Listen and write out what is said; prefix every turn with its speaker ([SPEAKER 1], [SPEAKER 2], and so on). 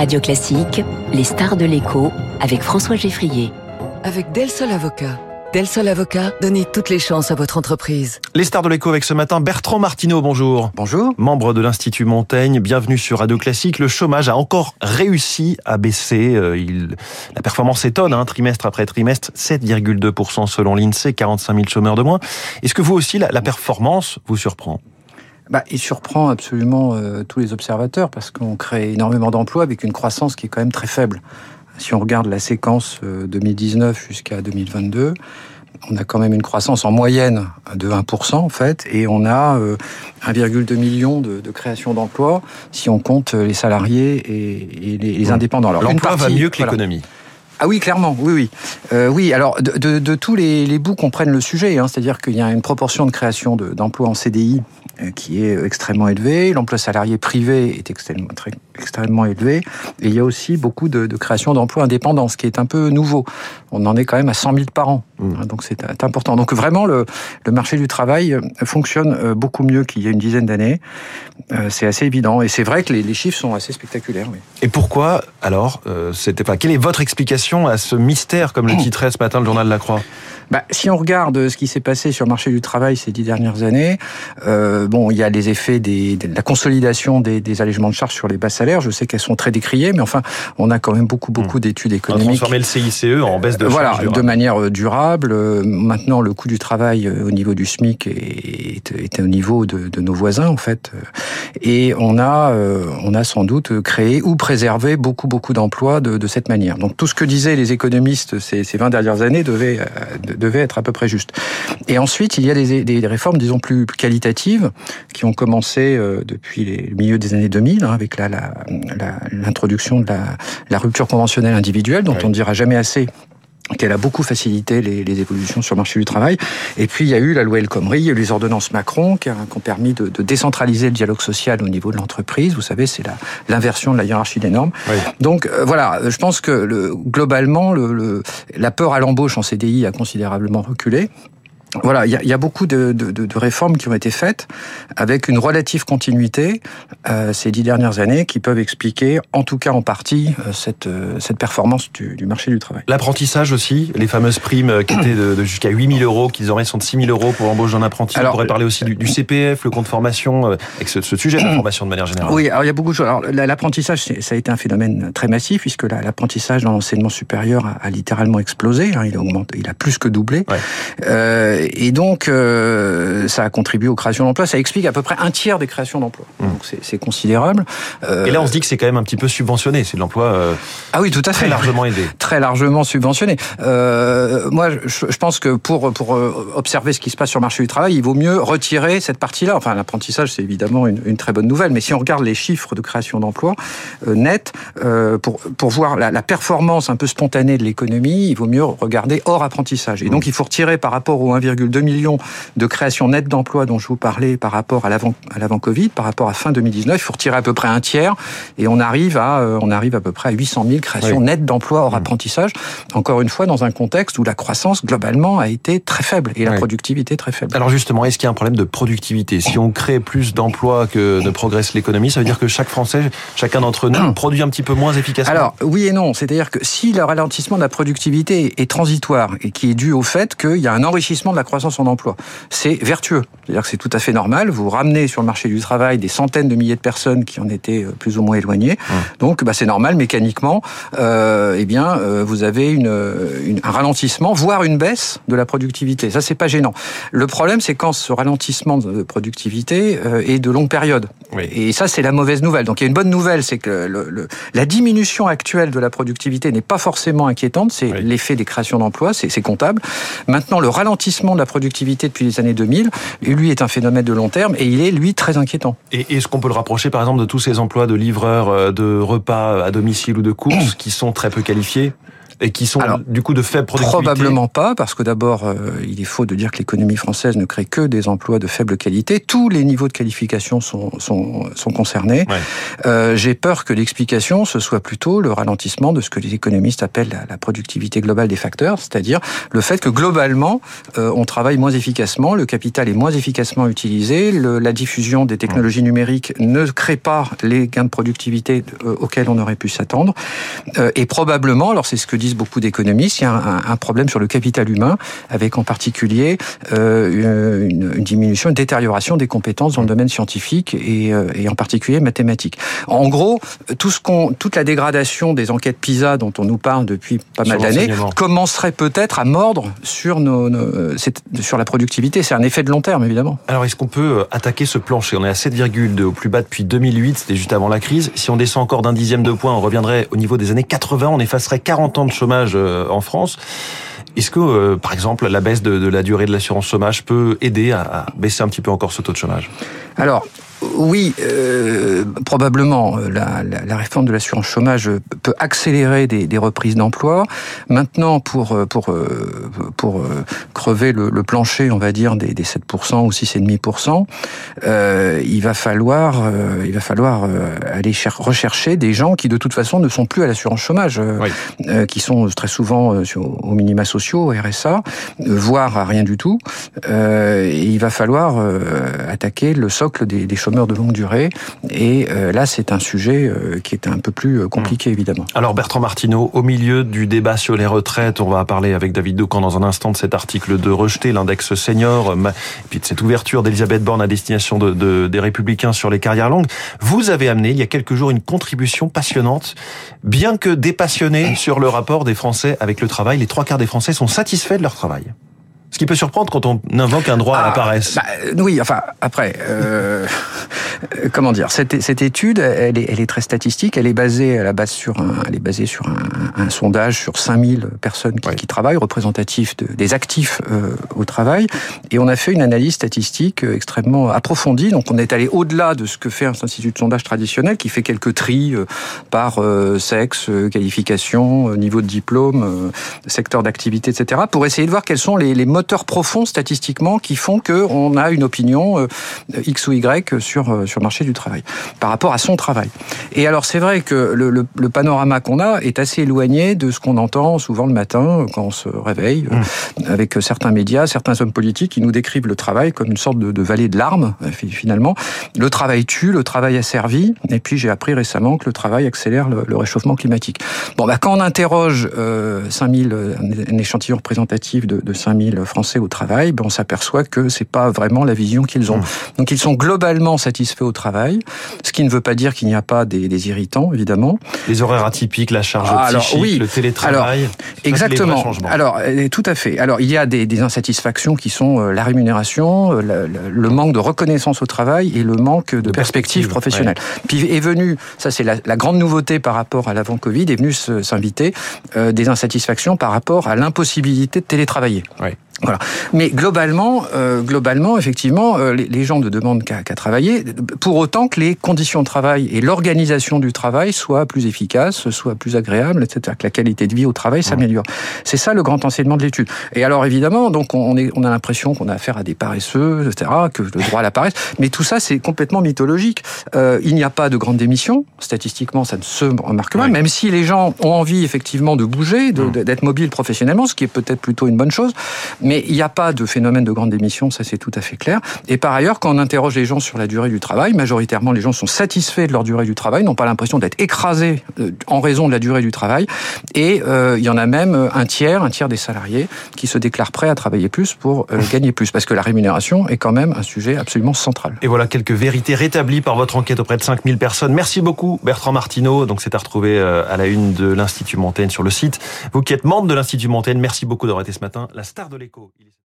[SPEAKER 1] Radio Classique, les stars de l'écho avec François Geffrier.
[SPEAKER 2] Avec Del Sol Avocat. Del Sol Avocat, donnez toutes les chances à votre entreprise.
[SPEAKER 3] Les stars de l'écho avec ce matin, Bertrand Martineau, bonjour.
[SPEAKER 4] Bonjour.
[SPEAKER 3] Membre de l'Institut Montaigne, bienvenue sur Radio Classique. Le chômage a encore réussi à baisser. Euh, il... La performance étonne, hein, trimestre après trimestre, 7,2% selon l'INSEE, 45 000 chômeurs de moins. Est-ce que vous aussi, la, la performance vous surprend?
[SPEAKER 4] Bah, il surprend absolument euh, tous les observateurs parce qu'on crée énormément d'emplois avec une croissance qui est quand même très faible. Si on regarde la séquence euh, 2019 jusqu'à 2022, on a quand même une croissance en moyenne de 1% en fait, et on a euh, 1,2 million de, de créations d'emplois si on compte les salariés et, et les, les, indépendants.
[SPEAKER 3] L'emploi va mieux que l'économie. Voilà.
[SPEAKER 4] Ah oui, clairement, oui, oui. Euh, oui, alors de, de, de tous les, les, bouts qu'on prenne le sujet, hein, c'est-à-dire qu'il y a une proportion de création d'emplois en CDI euh, qui est extrêmement élevée, l'emploi salarié privé est extrêmement, très, extrêmement élevé, et il y a aussi beaucoup de, de création d'emplois indépendants, ce qui est un peu nouveau. On en est quand même à 100 000 par an, mmh. hein, donc c'est important. Donc vraiment, le, le, marché du travail euh, fonctionne beaucoup mieux qu'il y a une dizaine d'années. Euh, c'est assez évident, et c'est vrai que les, les, chiffres sont assez spectaculaires. Oui.
[SPEAKER 3] Et pourquoi alors euh, C'était pas. Quelle est votre explication à ce mystère, comme le titrait ce matin le journal la Croix?
[SPEAKER 4] Bah, si on regarde ce qui s'est passé sur le marché du travail ces dix dernières années, euh, bon, il y a les effets des, de la consolidation des, des allègements de charges sur les bas salaires. Je sais qu'elles sont très décriées, mais enfin, on a quand même beaucoup, beaucoup mmh. d'études économiques. On
[SPEAKER 3] transformer le CICE en baisse de
[SPEAKER 4] Voilà,
[SPEAKER 3] durable.
[SPEAKER 4] de manière durable. Maintenant, le coût du travail au niveau du SMIC est, est au niveau de, de, nos voisins, en fait. Et on a, on a sans doute créé ou préservé beaucoup, beaucoup d'emplois de, de cette manière. Donc, tout ce que disaient les économistes ces, ces 20 dernières années devait, devait être à peu près juste. Et ensuite, il y a des, des réformes, disons, plus, plus, qualitatives, qui ont commencé euh, depuis les, le milieu des années 2000, hein, avec l'introduction la, la, de la, rupture conventionnelle individuelle, dont on ne dira jamais assez qu'elle a beaucoup facilité les, les, évolutions sur le marché du travail. Et puis, il y a eu la loi El Khomri, il y a eu les ordonnances Macron qui, qui ont permis de, de, décentraliser le dialogue social au niveau de l'entreprise. Vous savez, c'est l'inversion de la hiérarchie des normes. Oui. Donc, euh, voilà, je pense que le, globalement, le, le, la peur à l'embauche en CDI a considérablement reculé. Voilà, il y, y a, beaucoup de, de, de, réformes qui ont été faites avec une relative continuité euh, ces dix dernières années qui peuvent expliquer, en tout cas en partie, euh, cette, euh, cette performance du, du, marché du travail.
[SPEAKER 3] L'apprentissage aussi, les fameuses primes qui étaient de, de jusqu'à 8 000 euros, qui désormais sont de 6 000 euros pour l'embauche d'un apprenti. Alors, On pourrait parler aussi du, du, CPF, le compte formation, avec ce, ce sujet de la formation de manière générale.
[SPEAKER 4] Oui, alors il y a beaucoup de choses. Alors l'apprentissage, ça a été un phénomène très massif puisque l'apprentissage dans l'enseignement supérieur a, a, littéralement explosé. Hein, il a augmenté, il a plus que doublé. Ouais. Et donc, euh, ça a contribué aux créations d'emplois. Ça explique à peu près un tiers des créations d'emplois. Mmh. Donc, c'est considérable.
[SPEAKER 3] Euh, et là, on se dit que c'est quand même un petit peu subventionné. C'est de l'emploi euh,
[SPEAKER 4] ah oui, tout à fait.
[SPEAKER 3] très largement aidé.
[SPEAKER 4] Très largement subventionné. Moi, je, je, pense que pour, pour observer ce qui se passe sur le marché du travail, il vaut mieux retirer cette partie-là. Enfin, l'apprentissage, c'est évidemment une, une, très bonne nouvelle. Mais si on regarde les chiffres de création d'emplois euh, nets, pour, pour voir la, la, performance un peu spontanée de l'économie, il vaut mieux regarder hors apprentissage. Et donc, il faut retirer par rapport aux 1,2 millions de créations nettes d'emplois dont je vous parlais par rapport à l'avant à l'avant Covid, par rapport à fin 2019, il faut retirer à peu près un tiers et on arrive à euh, on arrive à peu près à 800 000 créations oui. nettes d'emplois hors mmh. apprentissage. Encore une fois, dans un contexte où la croissance globalement a été très faible et la oui. productivité très faible.
[SPEAKER 3] Alors justement, est-ce qu'il y a un problème de productivité? Si on crée plus d'emplois que ne progresse l'économie, ça veut dire que chaque Français, chacun d'entre nous, produit un petit peu moins efficacement?
[SPEAKER 4] Alors oui et non. C'est-à-dire que si le ralentissement de la productivité est transitoire et qui est dû au fait qu'il y a un enrichissement de la croissance en emploi, c'est vertueux. C'est-à-dire que c'est tout à fait normal. Vous ramenez sur le marché du travail des centaines de milliers de personnes qui en étaient plus ou moins éloignées. Mmh. Donc, bah, c'est normal mécaniquement. Euh, eh bien, euh, vous avez une, une, un ralentissement, voire une baisse de la productivité. Ça, c'est pas gênant. Le problème, c'est quand ce ralentissement de productivité euh, est de longue période. Oui. Et ça, c'est la mauvaise nouvelle. Donc, il y a une bonne nouvelle, c'est que le, le, la diminution actuelle de la productivité n'est pas forcément inquiétante. C'est oui. l'effet des créations d'emplois, c'est comptable. Maintenant, le ralentissement de la productivité depuis les années 2000, lui, est un phénomène de long terme et il est, lui, très inquiétant.
[SPEAKER 3] Et est-ce qu'on peut le rapprocher, par exemple, de tous ces emplois de livreurs de repas à domicile ou de courses qui sont très peu qualifiés? Et qui sont du coup de faible productivité
[SPEAKER 4] Probablement pas, parce que d'abord, euh, il est faux de dire que l'économie française ne crée que des emplois de faible qualité. Tous les niveaux de qualification sont, sont, sont concernés. Euh, J'ai peur que l'explication, ce soit plutôt le ralentissement de ce que les économistes appellent la, la productivité globale des facteurs, c'est-à-dire le fait que globalement, euh, on travaille moins efficacement, le capital est moins efficacement utilisé, le, la diffusion des technologies numériques ne crée pas les gains de productivité auxquels on aurait pu s'attendre. Et probablement, alors c'est ce que disent beaucoup d'économistes, il y a un, un, problème sur le capital humain, avec en particulier euh, une, une, diminution, une détérioration des compétences dans le domaine scientifique et, euh, et en particulier mathématique. En gros, tout ce qu'on, toute la dégradation des enquêtes PISA dont on nous parle depuis pas mal d'années commencerait peut-être à mordre sur nos, nos sur la productivité. C'est un effet de long terme, évidemment.
[SPEAKER 3] Alors, est-ce qu'on peut attaquer ce plancher? On est à 7,2 au plus bas depuis 2008, c'était juste avant la crise. Si on descend encore d'un dixième de point, on reviendrait au niveau des années 80, on effacerait 40 ans de euh, en France. Est-ce que, euh, par exemple, la baisse de, de la durée de l'assurance chômage peut aider à, à baisser un petit peu encore ce taux de chômage?
[SPEAKER 4] Alors, oui, euh, probablement. La, la, la, réforme de l'assurance chômage peut accélérer des, des reprises d'emploi. Maintenant, pour pour pour crever le, le, plancher, on va dire des, des 7% ou 6,5%, euh, il va falloir euh, il va falloir euh, aller rechercher des gens qui de toute façon ne sont plus à l'assurance chômage, oui. Euh, qui sont très souvent aux minima sociaux, au RSA, voire à rien du tout. et il va falloir attaquer le socle des, des chômeurs de longue durée. Et euh, là, c'est un sujet euh, qui est un peu plus compliqué, évidemment.
[SPEAKER 3] Alors, Bertrand Martineau, au milieu du débat sur les retraites, on va parler avec David Doucan dans un instant de cet article de rejeter l'index senior, et puis de cette ouverture d'Elisabeth Borne à destination de, de, des Républicains sur les carrières longues. Vous avez amené, il y a quelques jours, une contribution passionnante, bien que dépassionnée sur le rapport des Français avec le travail. Les trois quarts des Français sont satisfaits de leur travail. Qui peut surprendre quand on invoque un droit ah, à la paresse.
[SPEAKER 4] Bah, oui, enfin, après, euh, comment dire, cette, cette étude, elle est, elle est, très statistique, elle est basée à la base sur un, elle est basée sur un, un sondage sur 5000 personnes qui, travaillent, représentatifs de, des actifs euh, au travail, et on a fait une analyse statistique extrêmement approfondie, donc on est allé au-delà de ce que fait un institut de sondage traditionnel, qui fait quelques tris euh, par euh, sexe, qualification, niveau de diplôme, secteur d'activité, etc., pour essayer de voir quels sont les, les moteurs profonds statistiquement qui font qu'on a une opinion euh, X ou Y sur, euh, sur le marché du travail, par rapport à son travail. Et alors c'est vrai que le, le, le panorama qu'on a est assez éloigné de ce qu'on entend souvent le matin quand on se réveille, mmh. avec certains médias, certains hommes politiques qui nous décrivent le travail comme une sorte de, de vallée de larmes, finalement. Le travail tue, le travail a servi, et puis j'ai appris récemment que le travail accélère le, le réchauffement climatique. Bon, bah, quand on interroge euh, 5000, un échantillon représentatif de, de 5000 français au travail, ben on s'aperçoit que c'est pas vraiment la vision qu'ils ont. Mmh. Donc ils sont globalement satisfaits au travail, ce qui ne veut pas dire qu'il n'y a pas des, des, irritants, évidemment.
[SPEAKER 3] Les horaires atypiques, la charge ah, alors, psychique, oui. le télétravail.
[SPEAKER 4] Alors, exactement. Alors euh, tout à fait. Alors il y a des, des insatisfactions qui sont euh, la rémunération, euh, le, le, manque de reconnaissance au travail et le manque de, de perspectives professionnelles. Ouais. Puis est venu, ça c'est la, la, grande nouveauté par rapport à l'avant Covid, est venu s'inviter euh, des insatisfactions par rapport à l'impossibilité de télétravailler.
[SPEAKER 3] Ouais.
[SPEAKER 4] Voilà. Mais globalement, euh, globalement, effectivement, euh, les, les, gens ne demandent qu'à qu travailler, pour autant que les conditions de travail et l'organisation du travail soient plus efficaces, soient plus agréables, etc. Que la qualité de vie au travail s'améliore. C'est ça le grand enseignement de l'étude. Et alors évidemment, donc on, est, on a l'impression qu'on a affaire à des paresseux, etc. Que le droit à la paresse. Mais tout ça, c'est complètement mythologique. Euh, il n'y a pas de grande démission. Statistiquement, ça ne se remarque pas. Oui. Même si les gens ont envie effectivement de bouger, d'être mmh. mobiles professionnellement, ce qui est peut-être plutôt une bonne chose. Mais il n'y a pas de phénomène de grande démission, ça c'est tout à fait clair. Et par ailleurs, quand on interroge les gens sur la durée du travail, majoritairement les gens sont satisfaits de leur durée du travail, n'ont pas l'impression d'être écrasés euh, en raison de la durée du travail. Et euh, il y en a même un tiers, un tiers des salariés qui se déclarent prêts à travailler plus pour euh, gagner plus, parce que la rémunération est quand même un sujet absolument central.
[SPEAKER 3] Et voilà quelques vérités rétablies par votre enquête auprès de 5000 personnes. Merci beaucoup Bertrand Martineau. Donc c'est à retrouver euh, à la une de l'Institut Montaigne sur le site. Vous qui êtes membre de l'Institut Montaigne, merci beaucoup d'avoir été ce matin la star de l'écho. K. Ilse